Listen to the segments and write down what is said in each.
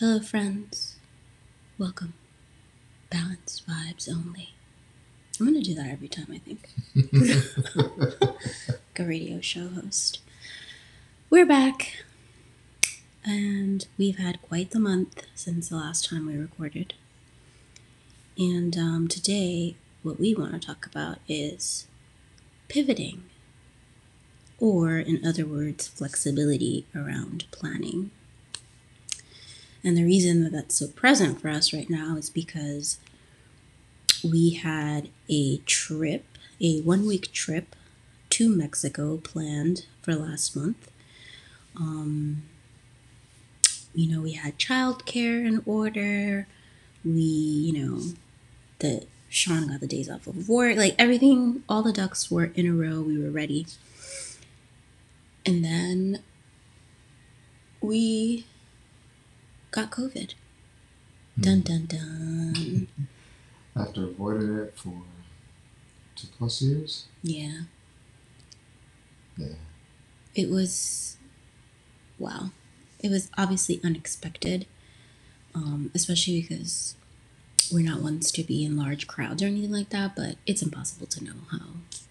Hello, friends. Welcome. Balanced vibes only. I'm gonna do that every time, I think. like a radio show host. We're back. And we've had quite the month since the last time we recorded. And um, today, what we want to talk about is pivoting, or in other words, flexibility around planning. And the reason that that's so present for us right now is because we had a trip, a one week trip to Mexico planned for last month. Um, you know, we had childcare in order. We, you know, the Sean got the days off of work. Like everything, all the ducks were in a row. We were ready. And then we got COVID. Dun dun dun. After avoiding it for two plus years? Yeah. Yeah. It was, wow. It was obviously unexpected, um, especially because we're not ones to be in large crowds or anything like that, but it's impossible to know how,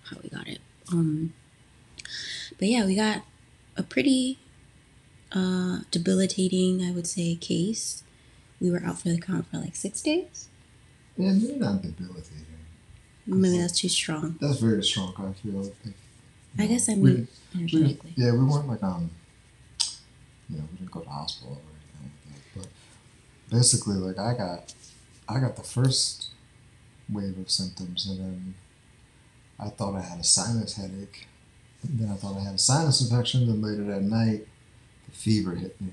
how we got it. Um, but yeah, we got a pretty uh, debilitating, I would say, case. We were out for the count for like six days. Yeah, maybe not debilitating. Maybe that's too strong. That's very strong, I feel. Like, I guess I mean we, energetically. yeah, we weren't like, um, you know, we didn't go to hospital or anything like that. But basically, like, I got, I got the first wave of symptoms and then I thought I had a sinus headache. And then I thought I had a sinus infection. Then later that night, fever hit me,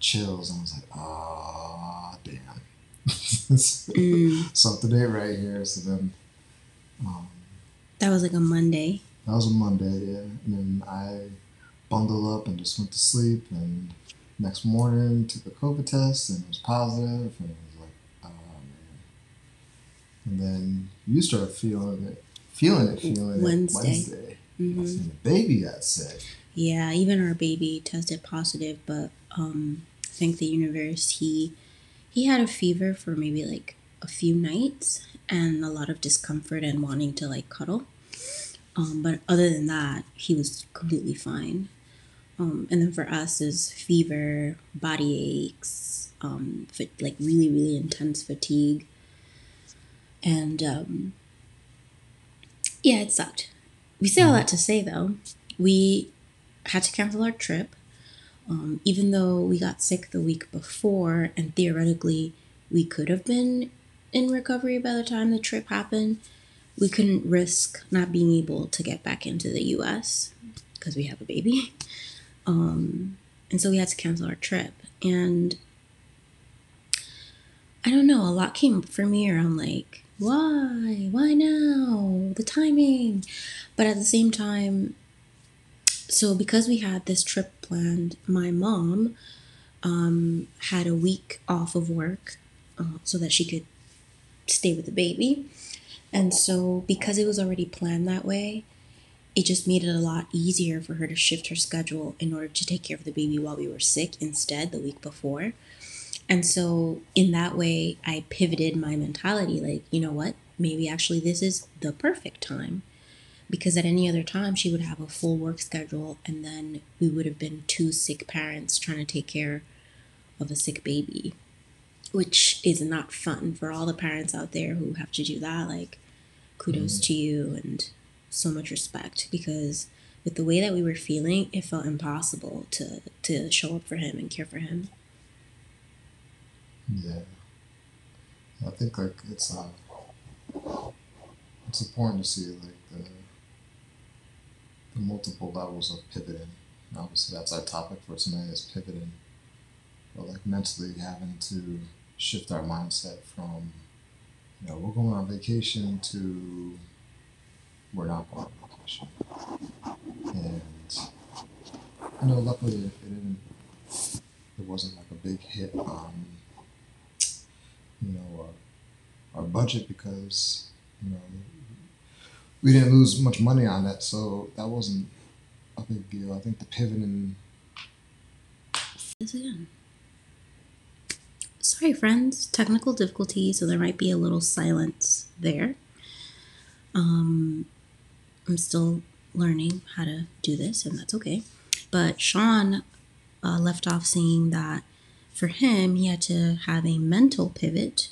chills, and I was like, ah, damn. Mm, Something ain't right here. So then, um, that was like a Monday. that was a Monday, yeah. And then I bundled up and just went to sleep. And next morning, took a COVID test, and it was positive, and it was like, oh man. And then you started feeling it, feeling it, feeling Wednesday. it Wednesday. hmm the baby got sick. Yeah, even our baby tested positive, but um, thank the universe, he he had a fever for maybe like a few nights and a lot of discomfort and wanting to like cuddle. Um, but other than that, he was completely fine. Um, and then for us is fever, body aches, um, like really really intense fatigue, and um, yeah, it sucked. We say all that to say though, we had to cancel our trip. Um, even though we got sick the week before, and theoretically we could have been in recovery by the time the trip happened, we couldn't risk not being able to get back into the US because we have a baby. Um, and so we had to cancel our trip. And I don't know, a lot came for me around like, why? Why now? The timing. But at the same time, so because we had this trip planned, my mom um, had a week off of work uh, so that she could stay with the baby. And so because it was already planned that way, it just made it a lot easier for her to shift her schedule in order to take care of the baby while we were sick instead the week before. And so in that way, I pivoted my mentality like, you know what? Maybe actually this is the perfect time because at any other time she would have a full work schedule and then we would have been two sick parents trying to take care of a sick baby which is not fun for all the parents out there who have to do that. Like kudos to you and so much respect because with the way that we were feeling it felt impossible to to show up for him and care for him. Yeah. I think like it's uh it's important to see like the multiple levels of pivoting. Obviously that's our topic for tonight is pivoting. But like mentally having to shift our mindset from you know, we're going on vacation to we're not going on vacation. And you know, luckily it, it didn't it wasn't like a big hit on you know our, our budget because you know we didn't lose much money on it, so that wasn't a big deal. I think the this again sorry, friends, technical difficulties, so there might be a little silence there. Um, I'm still learning how to do this, and that's okay. But Sean uh, left off saying that for him, he had to have a mental pivot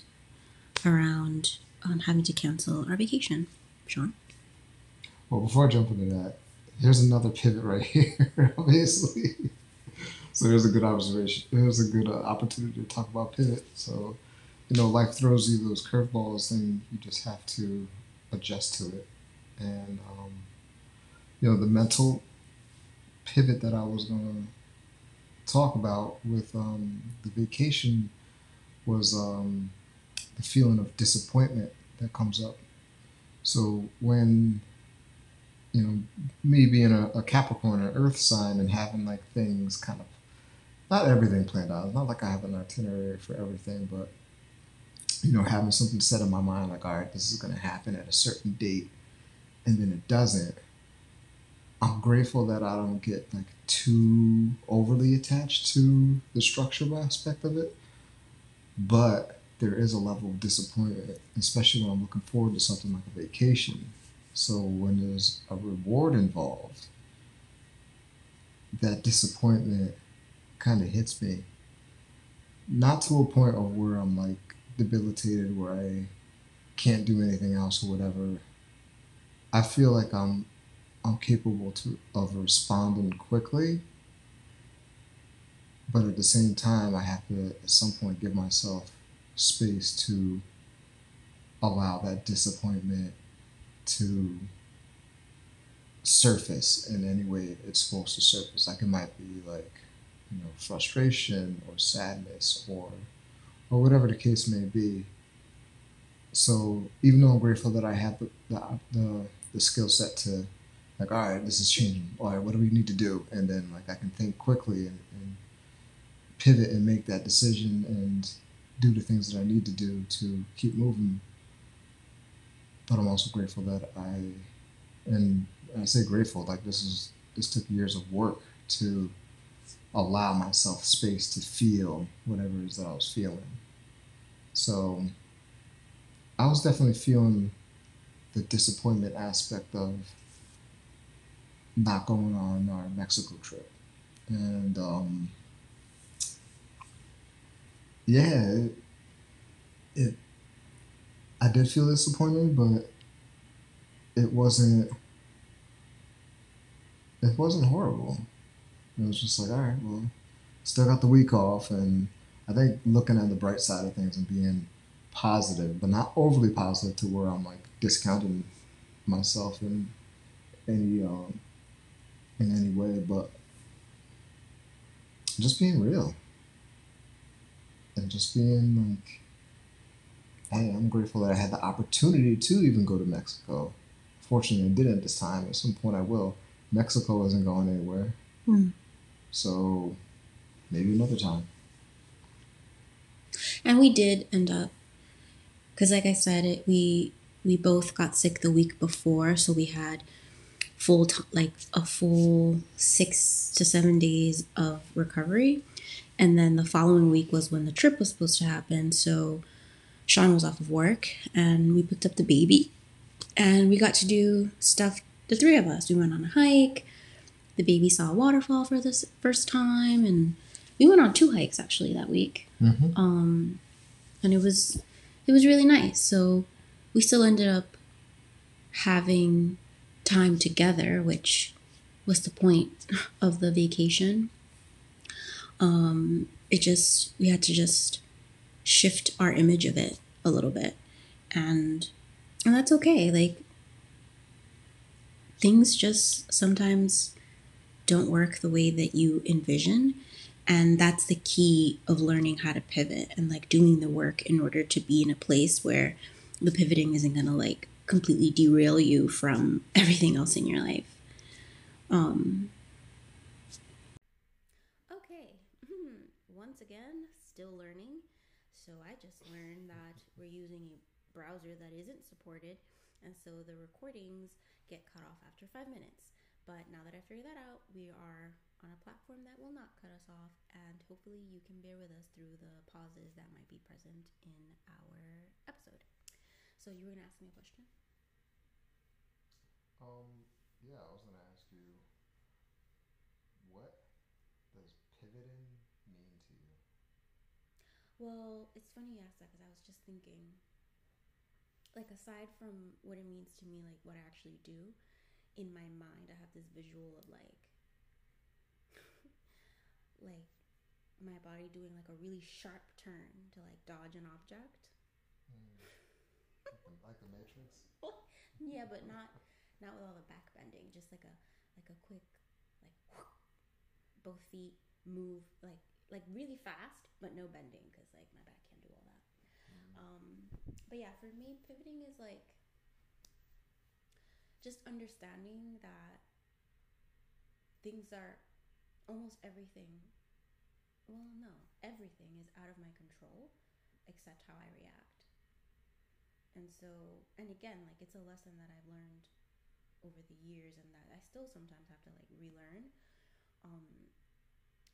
around um, having to cancel our vacation. Sean? Well, before I jump into that, here's another pivot right here, obviously. so there's a good observation. There's a good uh, opportunity to talk about pivot. So, you know, life throws you those curveballs, and you just have to adjust to it. And, um, you know, the mental pivot that I was going to talk about with um, the vacation was um, the feeling of disappointment that comes up. So when you know me being a, a Capricorn, an Earth sign, and having like things kind of not everything planned out. It's not like I have an itinerary for everything, but you know, having something set in my mind like, all right, this is going to happen at a certain date, and then it doesn't. I'm grateful that I don't get like too overly attached to the structure aspect of it, but there is a level of disappointment, especially when I'm looking forward to something like a vacation. So when there's a reward involved, that disappointment kind of hits me. Not to a point of where I'm like debilitated, where I can't do anything else or whatever. I feel like I'm I'm capable to of responding quickly, but at the same time, I have to at some point give myself space to allow that disappointment to surface in any way it's supposed to surface. Like it might be like, you know, frustration or sadness or or whatever the case may be. So even though I'm grateful that I have the the, the, the skill set to like, all right, this is changing. All right, what do we need to do? And then like I can think quickly and, and pivot and make that decision and do the things that I need to do to keep moving. But I'm also grateful that I, and I say grateful, like this is this took years of work to allow myself space to feel whatever it is that I was feeling. So I was definitely feeling the disappointment aspect of not going on our Mexico trip. And um, yeah, it, it I did feel disappointed, but it wasn't it wasn't horrible. It was just like, all right, well, still got the week off, and I think looking at the bright side of things and being positive, but not overly positive to where I'm like discounting myself in any um, in any way, but just being real and just being like, hey, I'm grateful that I had the opportunity to even go to Mexico. Fortunately, I didn't this time. At some point, I will. Mexico isn't going anywhere. Hmm. So maybe another time. And we did end up, because like I said, it, we we both got sick the week before, so we had full t- like a full six to seven days of recovery, and then the following week was when the trip was supposed to happen. So Sean was off of work, and we picked up the baby, and we got to do stuff. The three of us, we went on a hike. The baby saw a waterfall for the first time, and we went on two hikes actually that week. Mm-hmm. Um, and it was it was really nice. So we still ended up having time together, which was the point of the vacation. Um, it just we had to just shift our image of it a little bit, and and that's okay. Like things just sometimes don't work the way that you envision. And that's the key of learning how to pivot and like doing the work in order to be in a place where the pivoting isn't to like completely derail you from everything else in your life. Um okay. Once again still learning so i just learned that we're using a browser that isn't supported and so the recordings get cut off after five minutes but now that i figured that out we are on a platform that will not cut us off, and hopefully you can bear with us through the pauses that might be present in our episode. So you were gonna ask me a question. Um, yeah, I was gonna ask you, what does pivoting mean to you? Well, it's funny you asked that because I was just thinking, like, aside from what it means to me, like what I actually do, in my mind, I have this visual of like, like my body doing like a really sharp turn to like dodge an object. Mm. like, the, Matrix. yeah, but not not with all the back bending. Just like a like a quick like both feet move like like really fast, but no bending because like my back can't do all that. Mm. Um, but yeah, for me, pivoting is like just understanding that things are almost everything. Well, no, everything is out of my control except how I react. And so, and again, like it's a lesson that I've learned over the years and that I still sometimes have to like relearn. Um,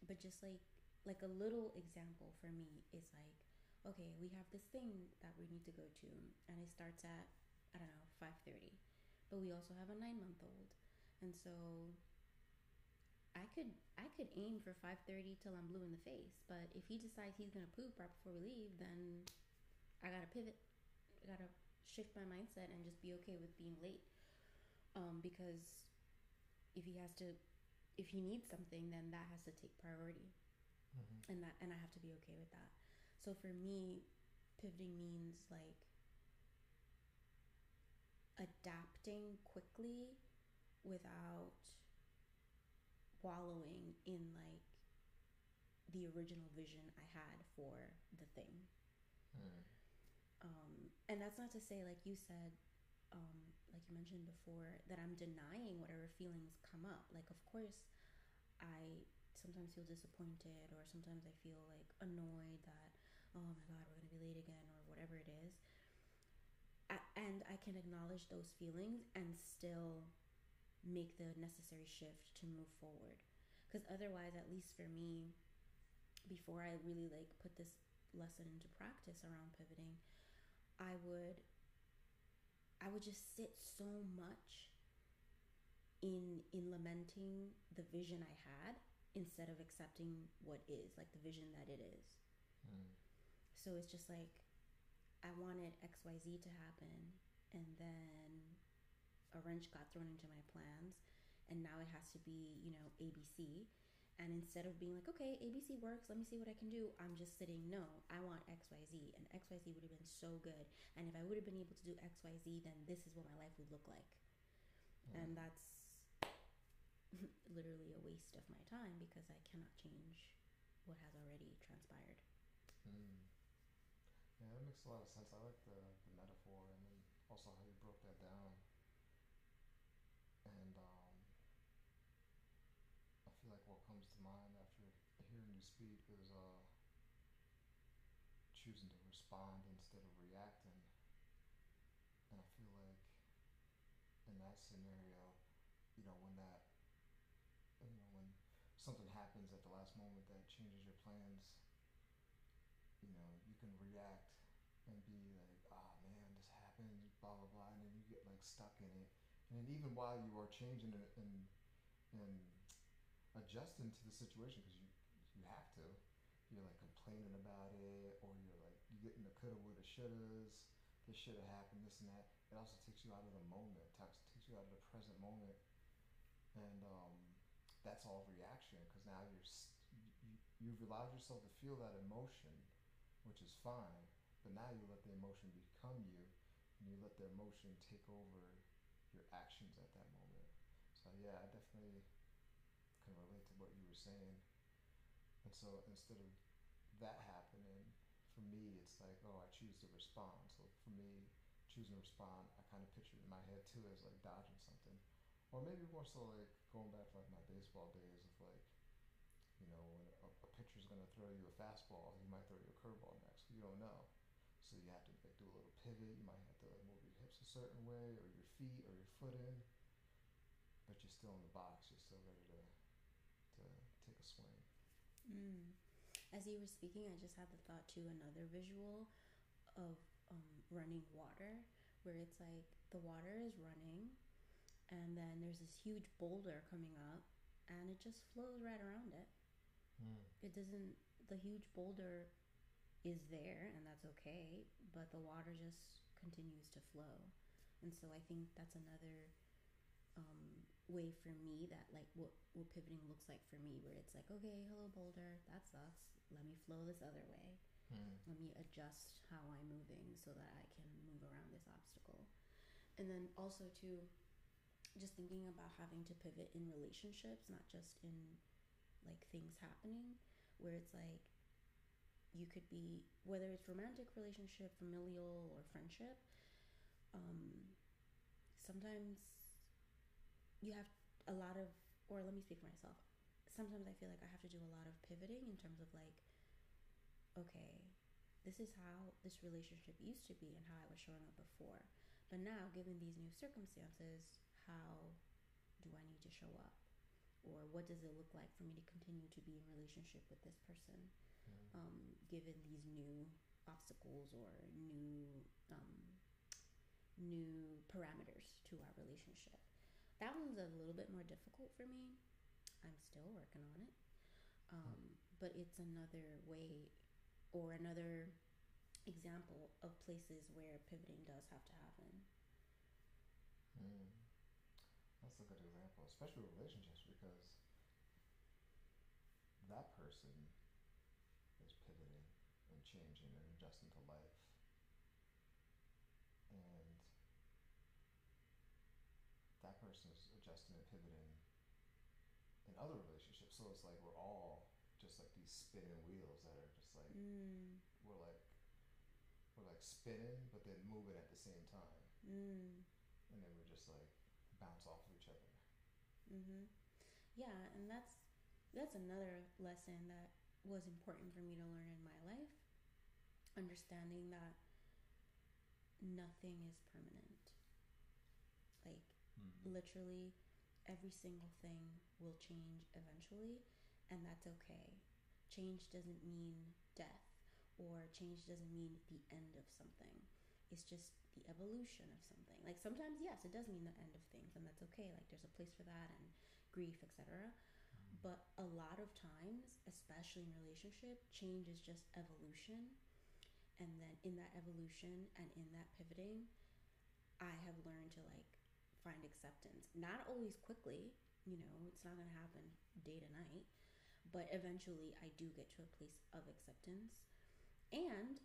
but just like like a little example for me is like okay we have this thing that we need to go to and it starts at i don't know 5.30 but we also have a nine month old and so i could i could aim for 5.30 till i'm blue in the face. But if he decides he's gonna poop right before we leave then i gotta pivot i gotta shift my mindset and just be okay with being late. Um, because if he has to if he needs something then that has to take priority mm-hmm. and that and i have to be okay with that so for me pivoting means like adapting quickly without wallowing in like the original vision i had for the thing mm. um, and that's not to say like you said um, like you mentioned before, that I'm denying whatever feelings come up. Like, of course, I sometimes feel disappointed, or sometimes I feel like annoyed that, oh my God, we're gonna be late again, or whatever it is. And I can acknowledge those feelings and still make the necessary shift to move forward. Because otherwise, at least for me, before I really like put this lesson into practice around pivoting, I would I would just sit so much in in lamenting the vision I had instead of accepting what is, like the vision that it is. Mm. So it's just like I wanted XYZ to happen and then a wrench got thrown into my plans and now it has to be, you know, ABC and instead of being like, okay, ABC works, let me see what I can do, I'm just sitting, no, I want XYZ. And XYZ would have been so good. And if I would have been able to do XYZ, then this is what my life would look like. Mm. And that's literally a waste of my time because I cannot change what has already transpired. Mm. Yeah, that makes a lot of sense. I like the, the metaphor and then also how you broke that down. And, um, I feel like what comes to mind after hearing you speak is uh, choosing to respond instead of reacting. And I feel like in that scenario, you know, when that, something happens at the last moment that changes your plans, you know, you can react and be like, ah, oh, man, this happened, blah, blah, blah, and then you get like stuck in it. And even while you are changing it and, and adjusting to the situation because you you have to. You're like complaining about it, or you're like you getting the coulda, woulda, shouldas. This should have happened. This and that. It also takes you out of the moment. It takes, takes you out of the present moment, and um, that's all reaction because now you're you, you've allowed yourself to feel that emotion, which is fine. But now you let the emotion become you, and you let the emotion take over your actions at that moment. So yeah, I definitely can relate to what you were saying. And so instead of that happening, for me, it's like, oh, I choose to respond. So for me, choosing to respond, I kind of picture it in my head too as like dodging something. Or maybe more so like going back to like my baseball days of like, you know, when a, a pitcher's going to throw you a fastball, he might throw you a curveball next. You don't know. So you have to like do a little pivot. You might have to like move your hips a certain way or your feet or your foot in. But you're still in the box. You're still ready to to take a swing. Mm. As you were speaking, I just had the thought to another visual of um, running water, where it's like the water is running, and then there's this huge boulder coming up, and it just flows right around it. Mm. It doesn't. The huge boulder is there, and that's okay, but the water just continues to flow, and so I think that's another um, way for me that like what what pivoting looks like for me, where it's like, okay, hello boulder, that sucks. Let me flow this other way. Mm. Let me adjust how I'm moving so that I can move around this obstacle. And then also too, just thinking about having to pivot in relationships, not just in like things happening, where it's like you could be whether it's romantic relationship, familial or friendship. Um, sometimes you have a lot of or let me speak for myself sometimes i feel like i have to do a lot of pivoting in terms of like okay this is how this relationship used to be and how i was showing up before but now given these new circumstances how do i need to show up or what does it look like for me to continue to be in relationship with this person Mm. um, given these new obstacles or new um, new parameters to our relationship. That one's a little bit more difficult for me. I'm still working on it, um, but it's another way or another example of places where pivoting does have to happen. Mm. That's a good example, especially with relationships, because that person is pivoting and changing and adjusting to life. And that person is adjusting and pivoting in other relationships. So it's like we're all just like these spinning wheels that are just like Mm, we're like we're like spinning but then moving at the same time. mm, And then we're just like bounce off of each other. mm-hmm. Yeah, and that's that's another lesson that was important for me to learn in my life. Understanding that nothing is permanent. Like literally every single thing will change eventually and that's okay change doesn't mean death or change doesn't mean the end of something it's just the evolution of something. Like sometimes yes it does mean the end of things and that's okay like there's a place for that and grief etc mm-hmm. but a lot of times especially in relationship change is just evolution. And then in that evolution and in that pivoting i have learned to like find acceptance. Not always quickly you know it's not going to happen day to night but eventually i do get to a place of acceptance. And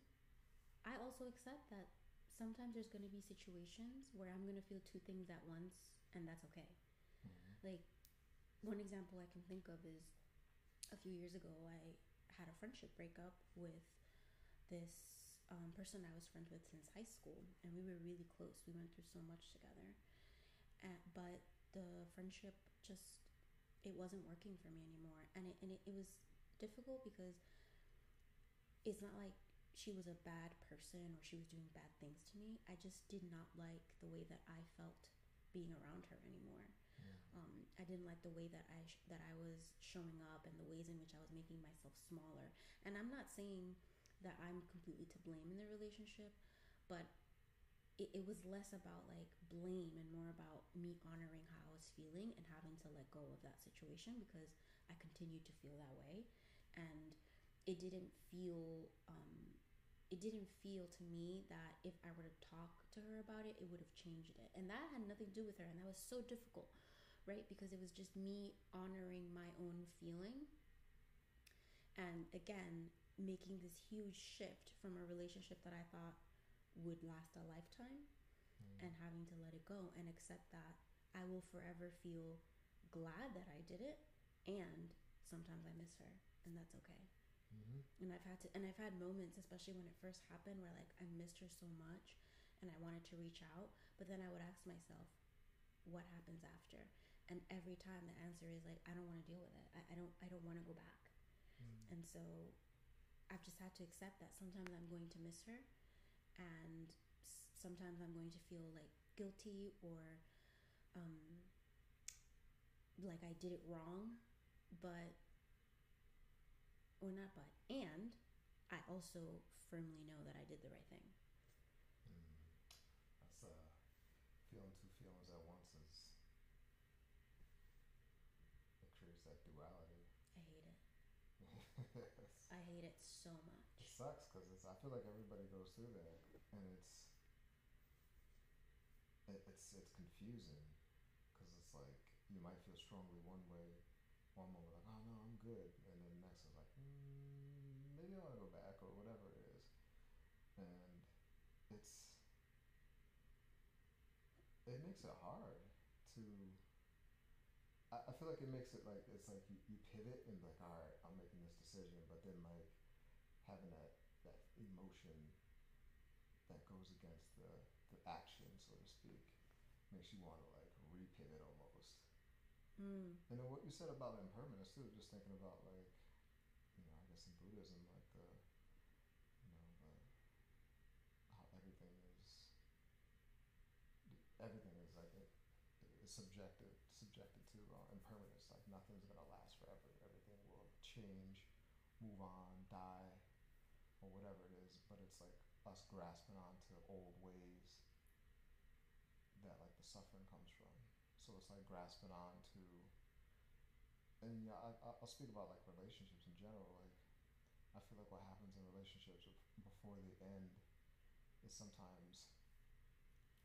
i also accept that sometimes there's going to be situations where i'm going to feel two things at once and that's okay. Mm-hmm. like one example i can think of is a few years ago i had a friendship breakup with this um, person i was friends with since high school and we were really close. We went through so much together. And, but the friendship just it wasn't working for me anymore. And it, and it, it was difficult because it's not like she was a bad person or she was doing bad things to me i just did not like the way that i felt being around her anymore Yeah. um, I didn't like the way that I sh- that I was showing up and the ways in which I was making myself smaller. And I'm not saying that I'm completely to blame in the relationship, but it, it was less about like blame and more about me honoring how I was feeling and having to let go of that situation because I continued to feel that way, and it didn't feel um, it didn't feel to me that if I were to talk to her about it, it would have changed it. And that had nothing to do with her. And that was so difficult, right? Because it was just me honoring my own feeling. And again, making this huge shift from a relationship that I thought would last a lifetime Mm. and having to let it go and accept that I will forever feel glad that I did it. And sometimes I miss her. And that's okay Mm-hmm. and I've had to and I've had moments especially when it first happened where like I missed her so much and I wanted to reach out but then I would ask myself what happens after and every time the answer is like I don't want to deal with it I, I don't I don't want to go back Mm. and so I've just had to accept that sometimes I'm going to miss her and sometimes I'm going to feel like guilty or um like I did it wrong but or not but, and I also firmly know that I did the right thing. Mm. That's uh, feeling two feelings at once is it creates that duality. I hate it. I hate it so much. It sucks because it's. I feel like everybody goes through that, and it's. It, it's it's confusing, because it's like you might feel strongly one way, one moment like oh no I'm good, and then the next is like mm, maybe I want to go back or whatever it is, and it's. It makes it hard to I, I feel like it makes it like it's like you, you pivot and like, all right, I'm making this decision, but then like having that that emotion that goes against the the action, so to speak, makes you want to like repivot almost. Mm. And then what you said about impermanence too, just thinking about like, you know, I guess in Buddhism, like the, you know, the how everything is, everything is like it, is subjective, subjected to uh, impermanence. Like nothing's gonna last forever. Everything will change, move on, die, or whatever it is. But it's like us grasping onto old ways that like the suffering comes from. So it's like grasping on to, and yeah, I, I'll speak about like relationships in general. Like, I feel like what happens in relationships before they end is sometimes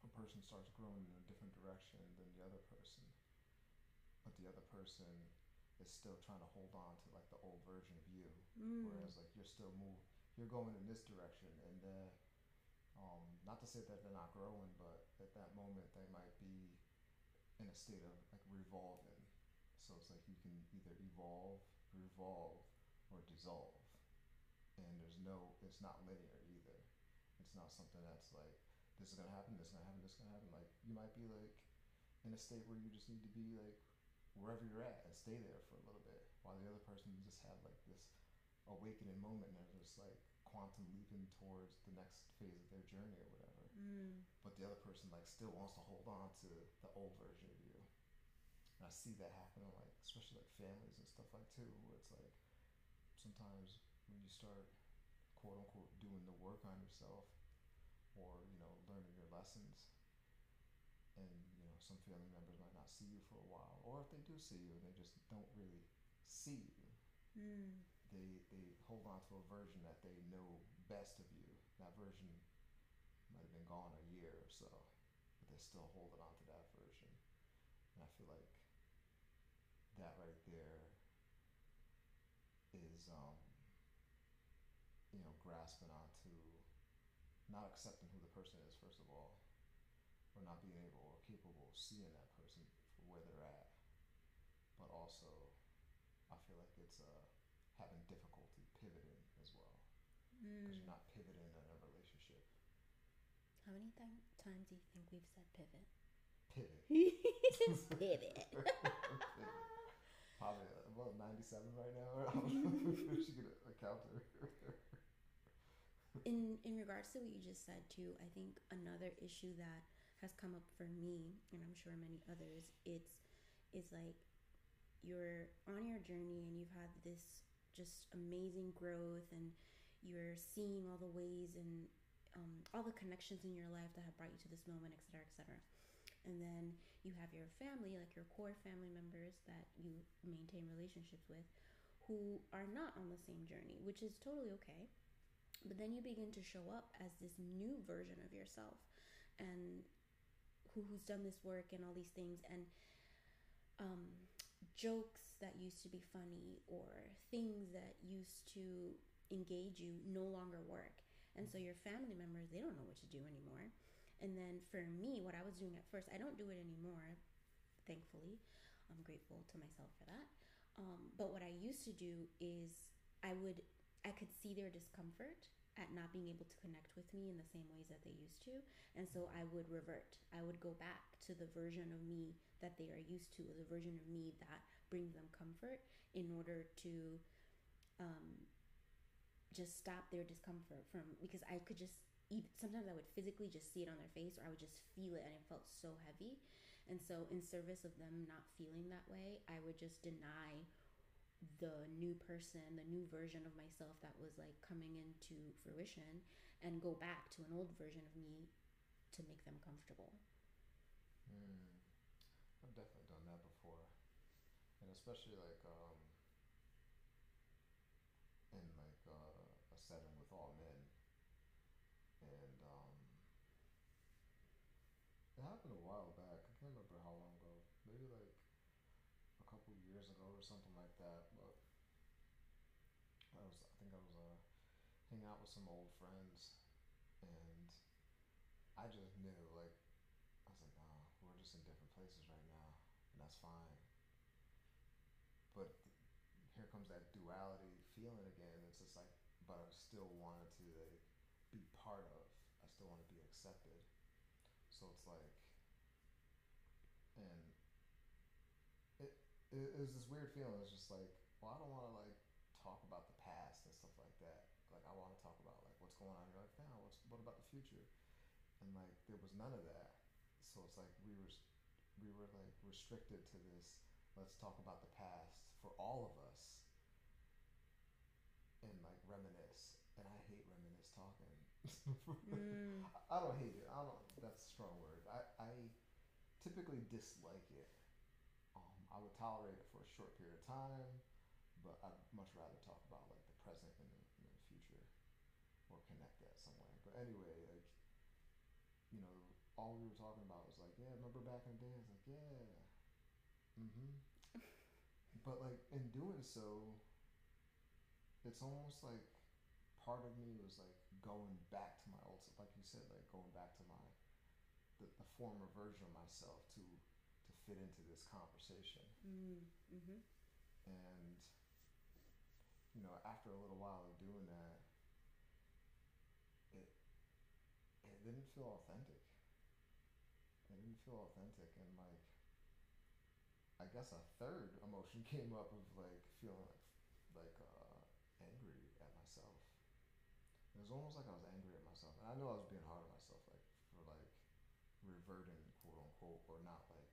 a person starts growing in a different direction than the other person, but the other person is still trying to hold on to like the old version of you, mm. whereas like you're still move, you're going in this direction, and uh, um, not to say that they're not growing, but at that moment they might be in a state of like revolving. So it's like you can either evolve, revolve, or dissolve, and there's no, it's not linear either. It's not something that's like this is gonna happen, this is gonna happen, this is gonna happen. Like you might be like in a state where you just need to be like wherever you're at and stay there for a little bit, while the other person just have like this awakening moment and they're just like quantum leaping towards the next phase of their journey or whatever. Mm. But the other person like still wants to hold on to the old version of you. And I see that happening like especially like families and stuff like too, where it's like sometimes when you start quote unquote doing the work on yourself or you know learning your lessons. And you know some family members might not see you for a while or if they do see you and they just don't really see you mm. they they hold on to a version that they know best of you. That version might have been gone a year or so but they're still holding on to that version. And i feel like that right there is um you know grasping onto not accepting who the person is first of all, or not being able or capable of seeing that person for where they're at, but also I feel like it's uh, having difficulty pivoting as well because mm. you're not pivoting in a relationship. How many th- times do you think we've said pivot? Pivot. pivot. Probably about uh, 97 right now. I don't know if she could account her in in regards to what you just said too, I think another issue that has come up for me, and I'm sure many others, it's it's like you're on your journey and you've had this just amazing growth and you're seeing all the ways and um, all the connections in your life that have brought you to this moment, etc., etc. And then you have your family, like your core family members that you maintain relationships with, who are not on the same journey, which is totally okay. But then you begin to show up as this new version of yourself and who, who's done this work and all these things. And um, jokes that used to be funny or things that used to engage you no longer work. And so your family members, they don't know what to do anymore. And then for me, what I was doing at first, I don't do it anymore, thankfully. I'm grateful to myself for that. Um, but what I used to do is I would I could see their discomfort at not being able to connect with me in the same ways that they used to. And so I would revert. I would go back to the version of me that they are used to, the version of me that brings them comfort in order to um, just stop their discomfort from, because I could just sometimes I would physically just see it on their face or I would just feel it and it felt so heavy. And so, in service of them not feeling that way, I would just deny the new person, the new version of myself that was like coming into fruition and go back to an old version of me to make them comfortable. Mm. I've definitely done that before. And especially like um in like uh, a setting with all men. And um it happened a while back. I can't remember how long ago. Maybe like a couple years ago or something like that. But I was, I think I was uh, hanging out with some old friends, and I just knew like I was like, nah, we're just in different places right now, and that's fine. But here comes that duality feeling again. It's just like, but I still wanted to like, be part of. I still want to be accepted. So it's like, and it, it, it was this weird feeling. It's just like, well, I don't want to like talk about the past and stuff like that. Like I want to talk about like what's going on in your life now. What's what about the future? And like there was none of that. So it's like we were we were like restricted to this. Let's talk about the past for all of us. And like reminisce, and I hate reminisce talking. mm. I don't hate it. I don't. That's a strong word. I I typically dislike it. Um, I would tolerate it for a short period of time, but I'd much rather talk about like the present and the, and the future, or connect that somewhere. But anyway, like you know, all we were talking about was like, yeah, remember back in the day? I was like, yeah, mm-hmm. but like in doing so, it's almost like part of me was like going back to my old, like you said, like going back to my the, the former version of myself to to fit into this conversation. Mm-hmm. And you know, after a little while of doing that, it it didn't feel authentic. It didn't feel authentic, and like, I guess a third emotion came up of like feeling like, like uh, angry at myself. It was almost like I was angry at myself, and I know I was being hard on myself, like for like reverting, quote unquote, or not like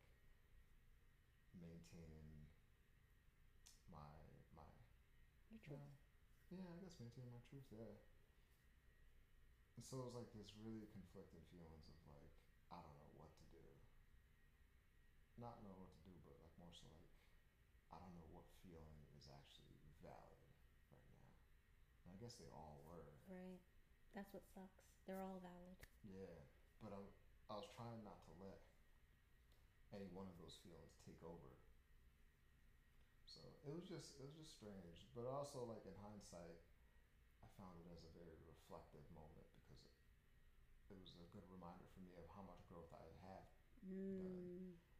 maintaining my my your truth. Yeah, yeah, I guess maintaining my truth. Yeah. So it was like this really conflicted feelings of like I don't know what to do. Not know what to do, but like more so like I don't know what feeling is actually valid right now. And I guess they all were. Right. That's what sucks. They're all valid. Yeah, but I, I was trying not to let any one of those feelings take over. So it was just it was just strange, but also like in hindsight, I found it as a very reflective moment it, was a good reminder for me of how much growth I had mm. done.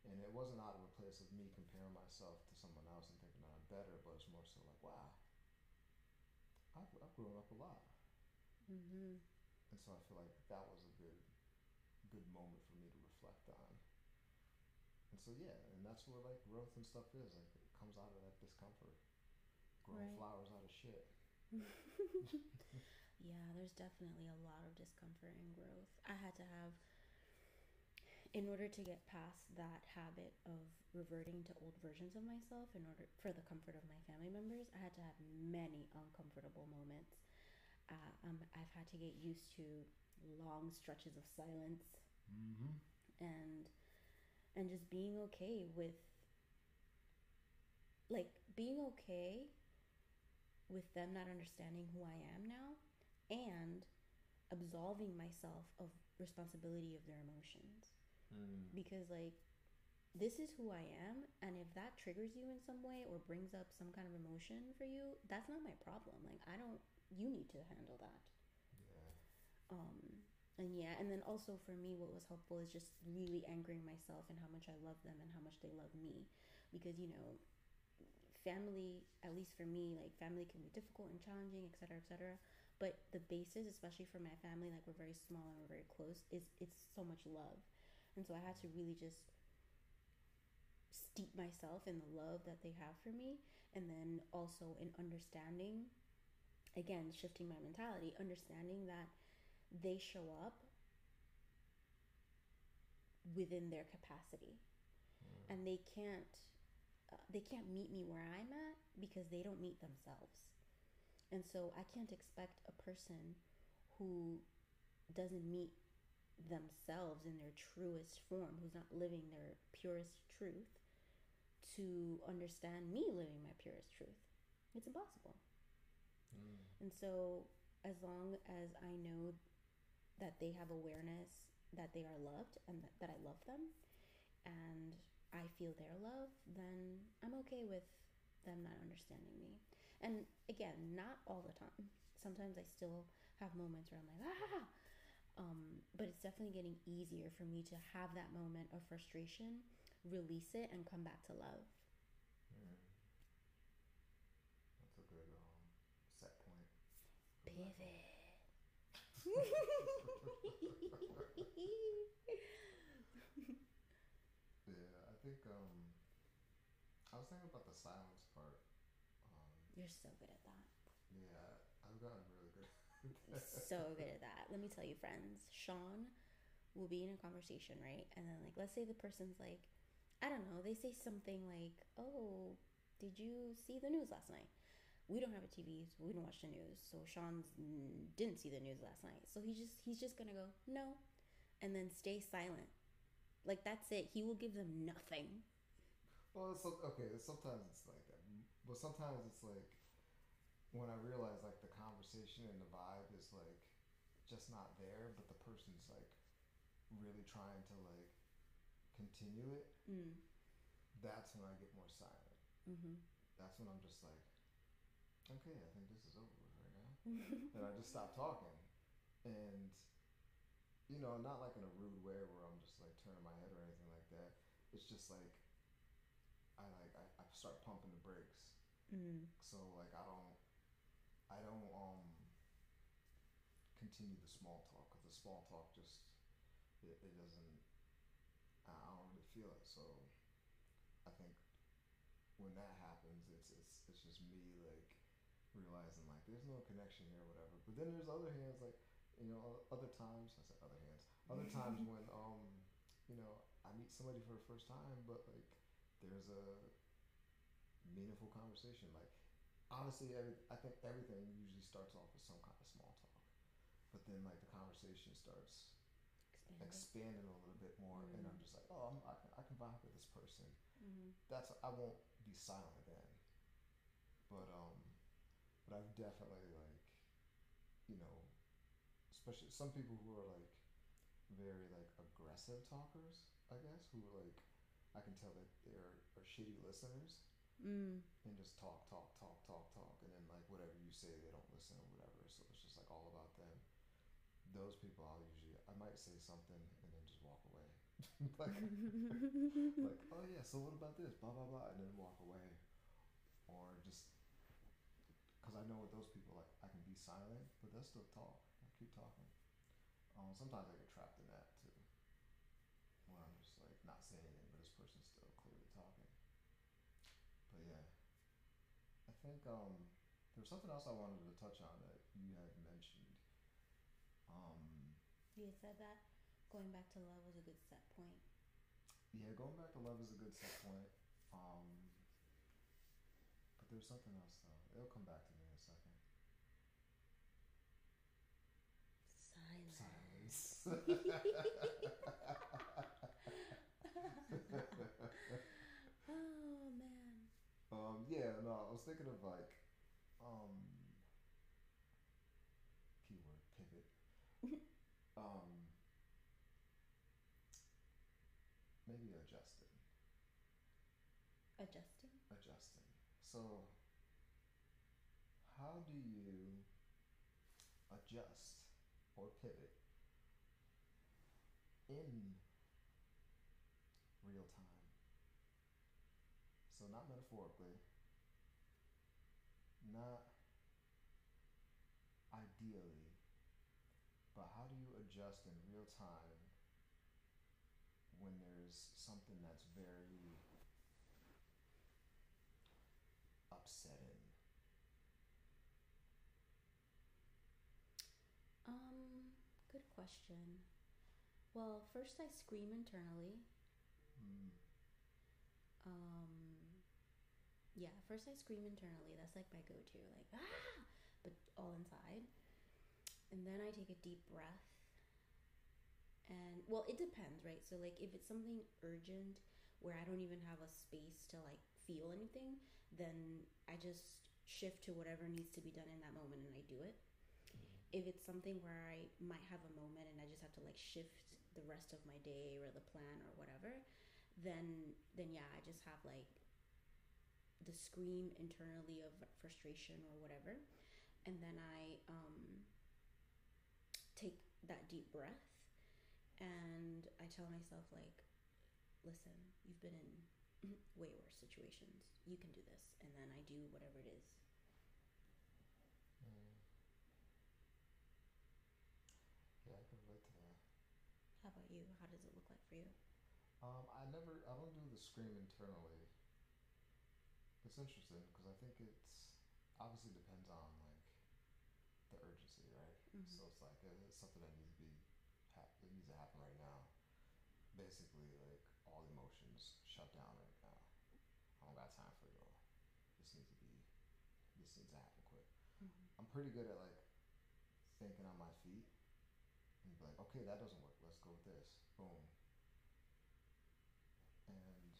And it wasn't out of a place of me comparing myself to someone else and thinking that I'm better, but it's more so like, wow, I've, I've grown up a lot. Mm-hmm. And so I feel like that was a good, good moment for me to reflect on. And so yeah, and that's where like growth and stuff is. Like it comes out of that discomfort. Growing right. flowers out of shit. yeah, there's definitely a lot of discomfort and growth. I had to have in order to get past that habit of reverting to old versions of myself in order for the comfort of my family members, I had to have many uncomfortable moments. Uh, um, I've had to get used to long stretches of silence mm-hmm. and and just being okay with like being okay with them not understanding who I am now and absolving myself of responsibility of their emotions. Mm. Because like this is who I am and if that triggers you in some way or brings up some kind of emotion for you, that's not my problem. Like I don't you need to handle that. Yeah. Um and yeah and then also for me what was helpful is just really anchoring myself and how much i love them and how much they love me because you know family at least for me like family can be difficult and challenging etc etc but the basis especially for my family like we're very small and we're very close is it's so much love and so i had to really just steep myself in the love that they have for me and then also in understanding again shifting my mentality understanding that they show up within their capacity mm. and they can't uh, they can't meet me where I'm at because they don't meet themselves. And so I can't expect a person who doesn't meet themselves in their truest form, who's not living their purest truth, to understand me living my purest truth. It's impossible. Mm. And so, as long as I know that they have awareness that they are loved and that, that I love them, and I feel their love, then I'm okay with them not understanding me. And again, not all the time. Sometimes I still have moments where I'm like, ah, um, but it's definitely getting easier for me to have that moment of frustration, release it, and come back to love. Mm. That's a good um, set point. Pivot. Yeah, I think um, I was thinking about the silence You're so good at that. yeah, I've gotten really good. So good at that. Let me tell you, friends. Sean will be in a conversation, right? And then, like, let's say the person's like, I don't know, they say something like, Oh, did you see the news last night? We don't have a TV, so we don't watch the news. So Sean's mm, didn't see the news last night. So he just he's just gonna go no, and then stay silent. Like that's it. He will give them nothing. Well, it's, okay. Sometimes it's like but sometimes it's like when I realize like the conversation and the vibe is like just not there, but the person's like really trying to like continue it. Mm. That's when I get more silent. Mm-hmm. That's when I'm just like, okay, I think this is over with right now, and I just stop talking, and you know, not like in a rude way where I'm just like turning my head or anything like that. It's just like I like I, I start pumping the brakes. Mm. So like I don't I don't um continue the small talk because the small talk just it, it doesn't I I don't really feel it. So I think when that happens, it's it's it's just me like realizing like there's no connection here, or whatever. But then there's other hands like you know other times I said other hands other times when um you know I meet somebody for the first time, but like there's a meaningful conversation. Like honestly, every, I think everything usually starts off with some kind of small talk, but then like the conversation starts Expand. expanding a little bit more, and I'm Mm. just like, oh, I'm, I, can, I can vibe with this person. Mm-hmm. That's I won't be silent then, but um, but I've definitely like, you know, especially some people who are like very like aggressive talkers, I guess, who are like, I can tell that they're are shitty listeners Mm. and just talk, talk, talk, talk, talk, and then like whatever you say, they don't listen or whatever. So it's just like all about them. Those people, I'll usually I might say something and then just walk away, like like oh yeah, so what about this? Blah blah blah, and then walk away, or just because I know with those people like I can be silent, but they'll still talk. I keep talking. Um, sometimes I get trapped in that too, when I'm just like not saying anything, but this person's still clearly talking. But yeah, I think um, there was something else I wanted to touch on that you had mentioned. Um, You said that going back to love was a good set point. yeah, going back to love is a good set point. Um, but there's something else though. It'll come back to me in a second. Silence. Silence. Oh man. Um, yeah, no, I was thinking of like, um, keyword pivot. um, maybe adjusting. Adjusting. adjusting. So, how do you adjust or pivot in real time? So, not metaphorically, not ideally, but how do you adjust in real time when there's something that's very upsetting? Um, good question. Well, first I scream internally. Mm. Um, yeah, first I scream internally. That's like my go-to, like ah, but all inside. And then I take a deep breath. And well, it depends, right? So like if it's something urgent where I don't even have a space to like feel anything, then I just shift to whatever needs to be done in that moment and I do it. If it's something where I might have a moment and I just have to like shift the rest of my day or the plan or whatever, then then yeah, I just have like the scream internally of frustration or whatever. And then I um take that deep breath and I tell myself like listen, you've been in way worse situations. You can do this. And then I do whatever it is. Mm. Yeah, I can relate to that. How about you? How does it look like for you? Um, I never, I don't do the scream internally. It's interesting because I think it's obviously depends on like the urgency, right? Mhm. So it's like uh, it's something that needs to be, hap- it needs to happen right now. Basically, like all emotions shut down right now. I don't got time for it all. This needs to be, this needs to happen quick. I'm pretty good at like thinking on my feet and be like, okay, that doesn't work. Let's go with this. Boom. And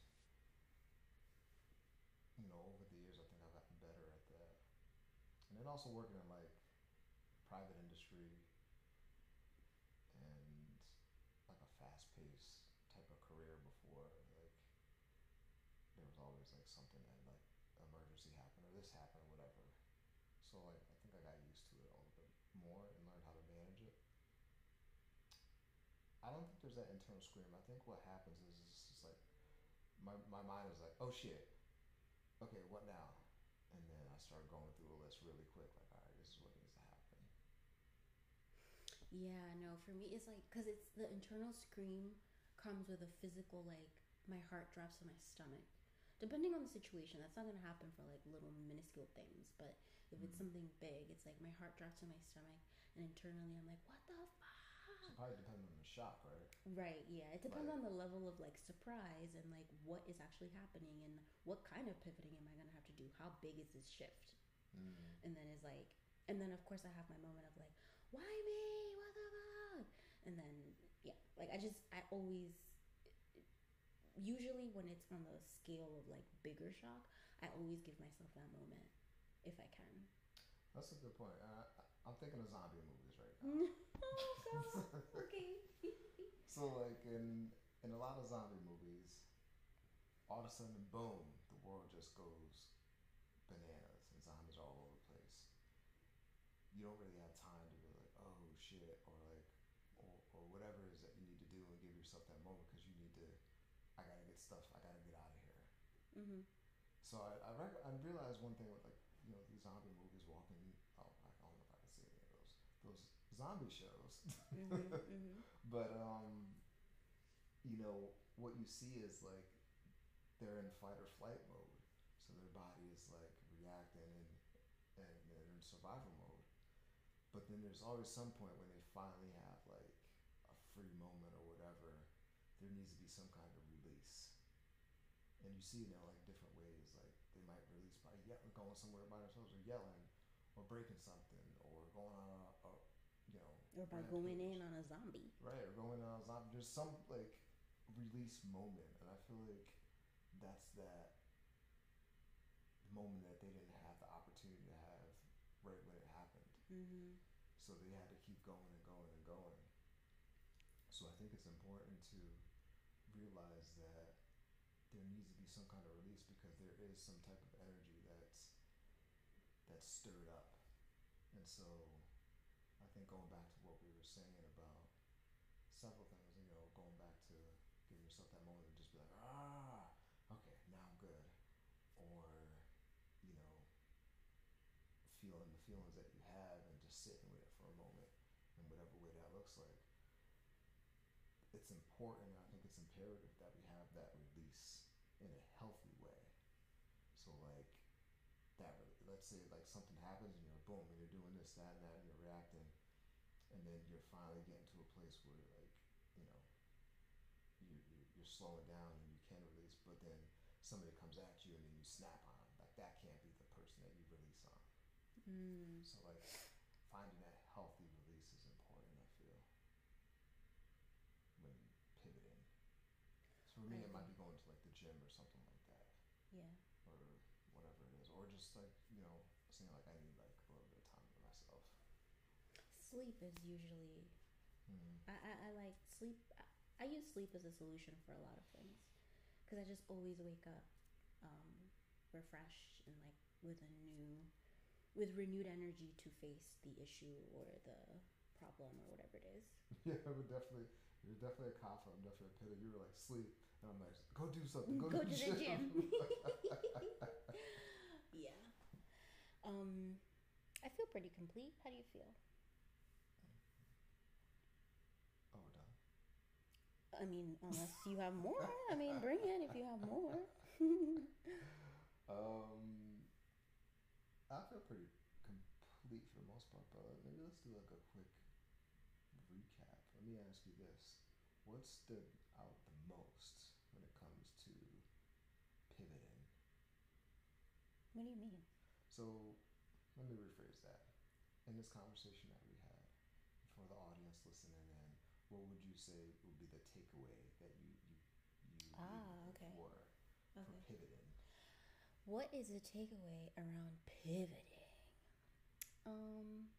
you know, over the years, I think I've gotten better at that. And also working in like private industry and like a fast-paced type of career before, like there was always like something that like emergency happened or this happened or whatever. So like I think I got used to it a little bit more and learned how to manage it. I don't think there's that internal scream. I think what happens is it's just like my my mind is like, oh shit, okay, what now? Start going through a list really quick, like, all right, this is what needs to happen. Yeah, no, for me it's like because it's the internal scream comes with a physical like my heart drops in my stomach. Depending on the situation, that's not gonna happen for like little minuscule things. But if it's Mhm. something big, it's like my heart drops in my stomach, and internally I'm like, what the fuck? Probably depends on the shock, right? Right? Yeah, it depends Right. on the level of like surprise and like what is actually happening and what kind of pivoting am I gonna have to do? How big is this shift? Mm. and then it's like and then of course i have my moment of like why me what the fuck and then yeah like i just i always usually when it's on the scale of like bigger shock i always give myself that moment if i can That's a good point. Uh, I'm thinking of zombie movies right now. oh okay So like in in a lot of zombie movies, all of a sudden, boom, the world just goes bananas and zombies are all over the place. You don't really have time to be like, oh shit, or like, or, or whatever it is that you need to do and give yourself that moment because you need to. I gotta get stuff. I gotta get out of here. mm-hmm. So I I, rec- I realized one thing with like you know these zombie movies, Walking. Oh, I don't know if I can see any of those those zombie shows. Mm-hmm, mm-hmm. But um, you know what you see is like they're in fight or flight mode, so their body is like reacting and and they're in survival mode. But then there's always some point when they finally have like a free moment or whatever. There needs to be some kind of release, and you see it in like different ways. Like they might release by yelling, going somewhere by themselves, or yelling, or breaking something, or going on a, a you know, or by going in on a zombie Right, or going on a zombie. There's some like release moment, and I feel like that's that moment that they didn't have the opportunity to have right when it happened. mm-hmm. So they had to keep going and going and going. So I think it's important to realize that there needs to be some kind of release because there is some type of energy that's that's stirred up. And so think going back to what we were saying about several things, you know, going back to giving yourself that moment and just be like, ah, okay, now I'm good. Or, you know, feeling the feelings that you have and just sitting with it for a moment in whatever way that looks like. It's important, I think it's imperative that we have that release in a healthy way. So, like, that, let's say, like, something happens and you're boom, and you're doing this, that, and that, and you're reacting, and then you're finally getting to a place where, like, you know, you, you, you're slowing down and you can release, but then somebody comes at you and then you snap on. Like, that can't be the person that you release on. Mm. So like finding a healthy release is important. I feel when pivoting. So for me, it might be going to like the gym or something like that, Yeah. or whatever it is, or just like you know saying like I need like a little bit of time for myself. Sleep is usually Mm-hmm. I, I, I like sleep. I, I use sleep as a solution for a lot of things because I just always wake up um, refreshed and like with a new, with renewed energy to face the issue or the problem or whatever it is. Yeah, I would definitely. You're definitely a cop. I'm definitely a pitter. You were like sleep, and I'm like, go do something. Go, Go to, to the, the gym. Yeah. Um, I feel pretty complete. How do you feel? oh, we're done. I mean, unless you have more. I mean, bring it if you have more. Um, I feel pretty complete for the most part, but maybe let's do like a quick recap. Let me ask you this: What stood out the most when it comes to pivoting? What do you mean? So, let me rephrase that. In this conversation that we had, for the audience listening in, what would you say would be the takeaway that you you you Ah, okay. for for Okay. pivoting? What is the takeaway around pivoting? Um,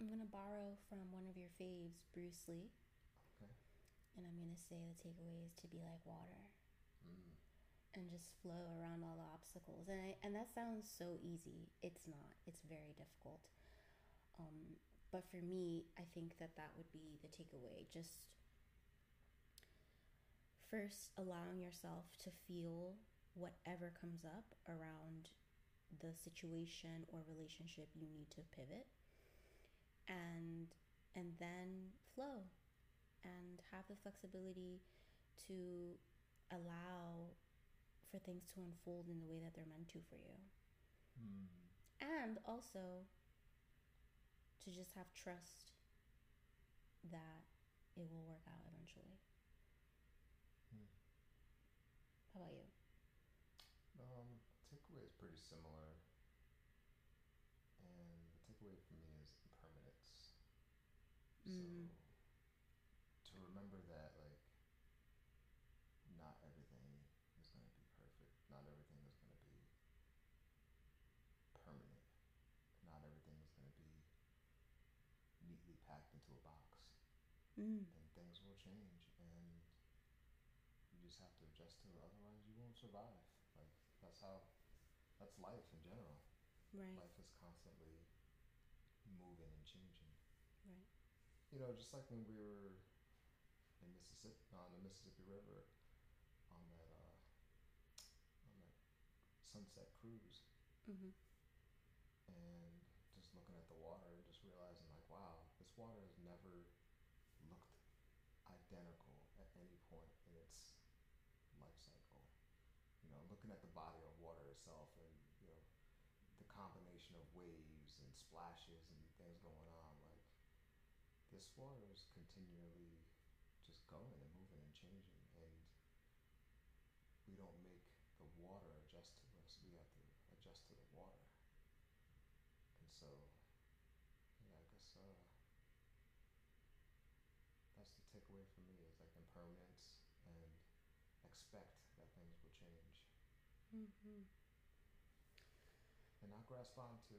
I'm gonna borrow from one of your faves, Bruce Lee, Okay. and I'm gonna say the takeaway is to be like water Mm. and just flow around all the obstacles. And I, and that sounds so easy. It's not. It's very difficult. Um, but for me, I think that that would be the takeaway. Just first allowing yourself to feel whatever comes up around the situation or relationship you need to pivot and and then flow and have the flexibility to allow for things to unfold in the way that they're meant to for you Mm. and also to just have trust that it will work out eventually Hmm. how about you Um, takeaway is pretty similar, and the takeaway for me is impermanence. Mm. So to remember that, like, not everything is going to be perfect. Not everything is going to be permanent. Not everything is going to be neatly packed into a box. Mm. and things will change and you just have to adjust to it otherwise you won't survive. Like that's how that's life in general. Right. Life is constantly moving and changing. Right. You know just like when we were in mississippi on the mississippi river on that uh on that sunset cruise. Mm-hmm. and just looking at the water and just realizing like wow this water has never looked identical at any point in its life cycle. You know looking at the body of water itself and you know the combination of waves and splashes and things going on like this water is continually just going and moving and changing and we don't make the water adjust to us we have to adjust to the water. And so, yeah, I guess uh, that's the takeaway for me is like impermanence and expect that things will change Mm-hmm. and not grasp on to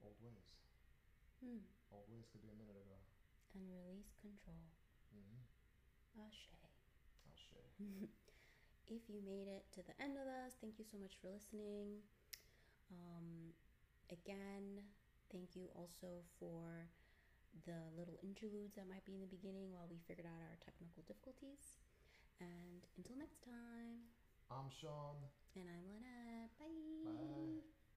old ways. Mm. Old ways could be a minute ago. and release control Mm-hmm. Ashe. I'll if you made it to the end of this thank you so much for listening um, again thank you also for the little interludes that might be in the beginning while we figured out our technical difficulties and until next time I'm Sean. and i'm lynette Bye.